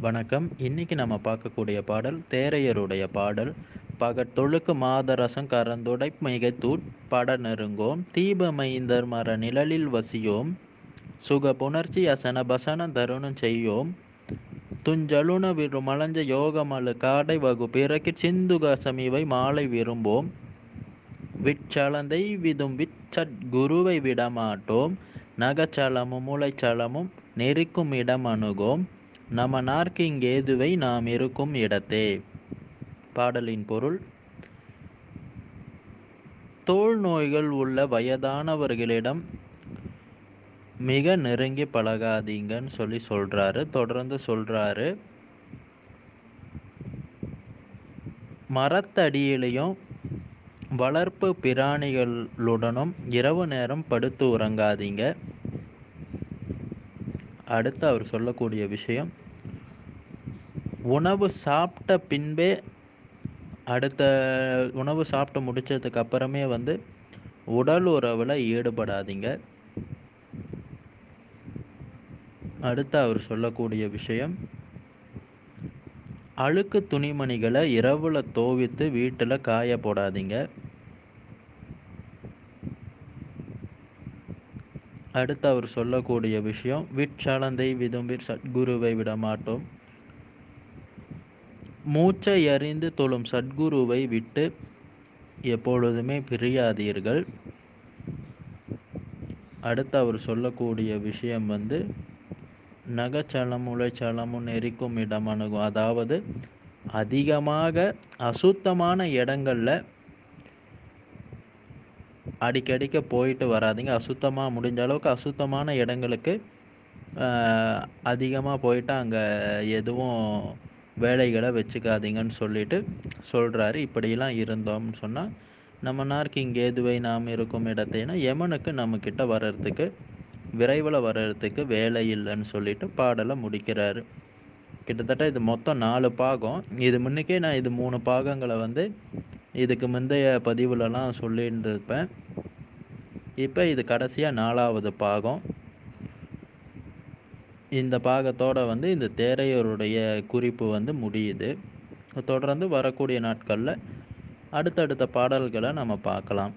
வணக்கம். இன்னைக்கு நம்ம பார்க்கக்கூடிய பாடல் தேரையருடைய பாடல். பகத்தொழுக்கு மாதரசம் கரந்துடை மிகைத்தூட் பட நெருங்கோம் தீபமைந்தர் மர நிழலில் வசியோம். சுக புணர்ச்சி அசன பசன தருணம் செய்யோம். துஞ்சலுண விருமலஞ்ச யோகமலு காடை வகு பிறக்கி சிந்துக சமீவை மாலை விரும்போம். விட்சலந்தை விதும் விச்சட் குருவை விடமாட்டோம். நகச்சலமும் முளைச்சலமும் நெருக்கும் இடம் அணுகோம். நம நார்க்கிங்கேதுவை நாம் இருக்கும் இடத்தே. பாடலின் பொருள் தோல் நோய்கள் உள்ள வயதானவர்களிடம் மிக நெருங்கி பழகாதீங்கன்னு சொல்லி சொல்றாரு. தொடர்ந்து சொல்றாரு. மரத்தடியிலையும் வளர்ப்பு பிராணிகளுடனும் இரவு நேரம் படுத்து உறங்காதீங்க. அடுத்து அவர் சொல்லக்கூடிய விஷயம் உணவு சாப்பிட்ட பின்பே அடுத்த உணவு சாப்பிட்டு முடிச்சதுக்கு அப்புறமே வந்து உடல் உறவில் ஈடுபடாதீங்க. அடுத்து அவர் சொல்லக்கூடிய விஷயம் அழுக்கு துணிமணிகளை இரவுல தோவித்து வீட்டில் காய போடாதீங்க. அடுத்து அவர் சொல்லக்கூடிய விஷயம் விட்சலந்தை விதும்பிர் சத்குருவை விடமாட்டோம். மூச்சை அறிந்து தொழும் சத்குருவை விட்டு எப்பொழுதுமே பிரியாதீர்கள். அடுத்து அவர் சொல்லக்கூடிய விஷயம் வந்து நகச்சலம் உழைச்சலமும் நெரிக்கும் இடம் அணுகும் அதாவது அதிகமாக அசுத்தமான இடங்களில் அடிக்கடிக்க போயிட்டு வராதிங்க. அசுத்தமாக முடிஞ்ச அளவுக்கு அசுத்தமான இடங்களுக்கு அதிகமாக போயிட்டு அங்கே எதுவும் வேலைகளை வச்சுக்காதீங்கன்னு சொல்லிட்டு சொல்கிறாரு இப்படியெல்லாம் இருந்தோம்னு சொன்னால் நம்ம நார்க்கு இங்கே எதுவை நாம் இருக்கும் இடத்தைனா யமனுக்கு நம்மக்கிட்ட வர்றதுக்கு விரைவில் வர்றதுக்கு வேலை இல்லைன்னு சொல்லிட்டு பாடலை முடிக்கிறாரு. கிட்டத்தட்ட இது மொத்தம் நாலு பாகம். இது முன்னுக்கே நான் இது மூணு பாகங்களை வந்து இதுக்கு முந்தைய பதிவுலலாம் சொல்லியிருந்திருப்பேன். இப்போ இது கடைசியாக நாலாவது பாகம். இந்த பாகத்தோட வந்து இந்த தேரையருடைய குறிப்பு வந்து முடியுது. தொடர்ந்து வரக்கூடிய நாட்களில் அடுத்தடுத்த பாடல்களை நம்ம பார்க்கலாம்.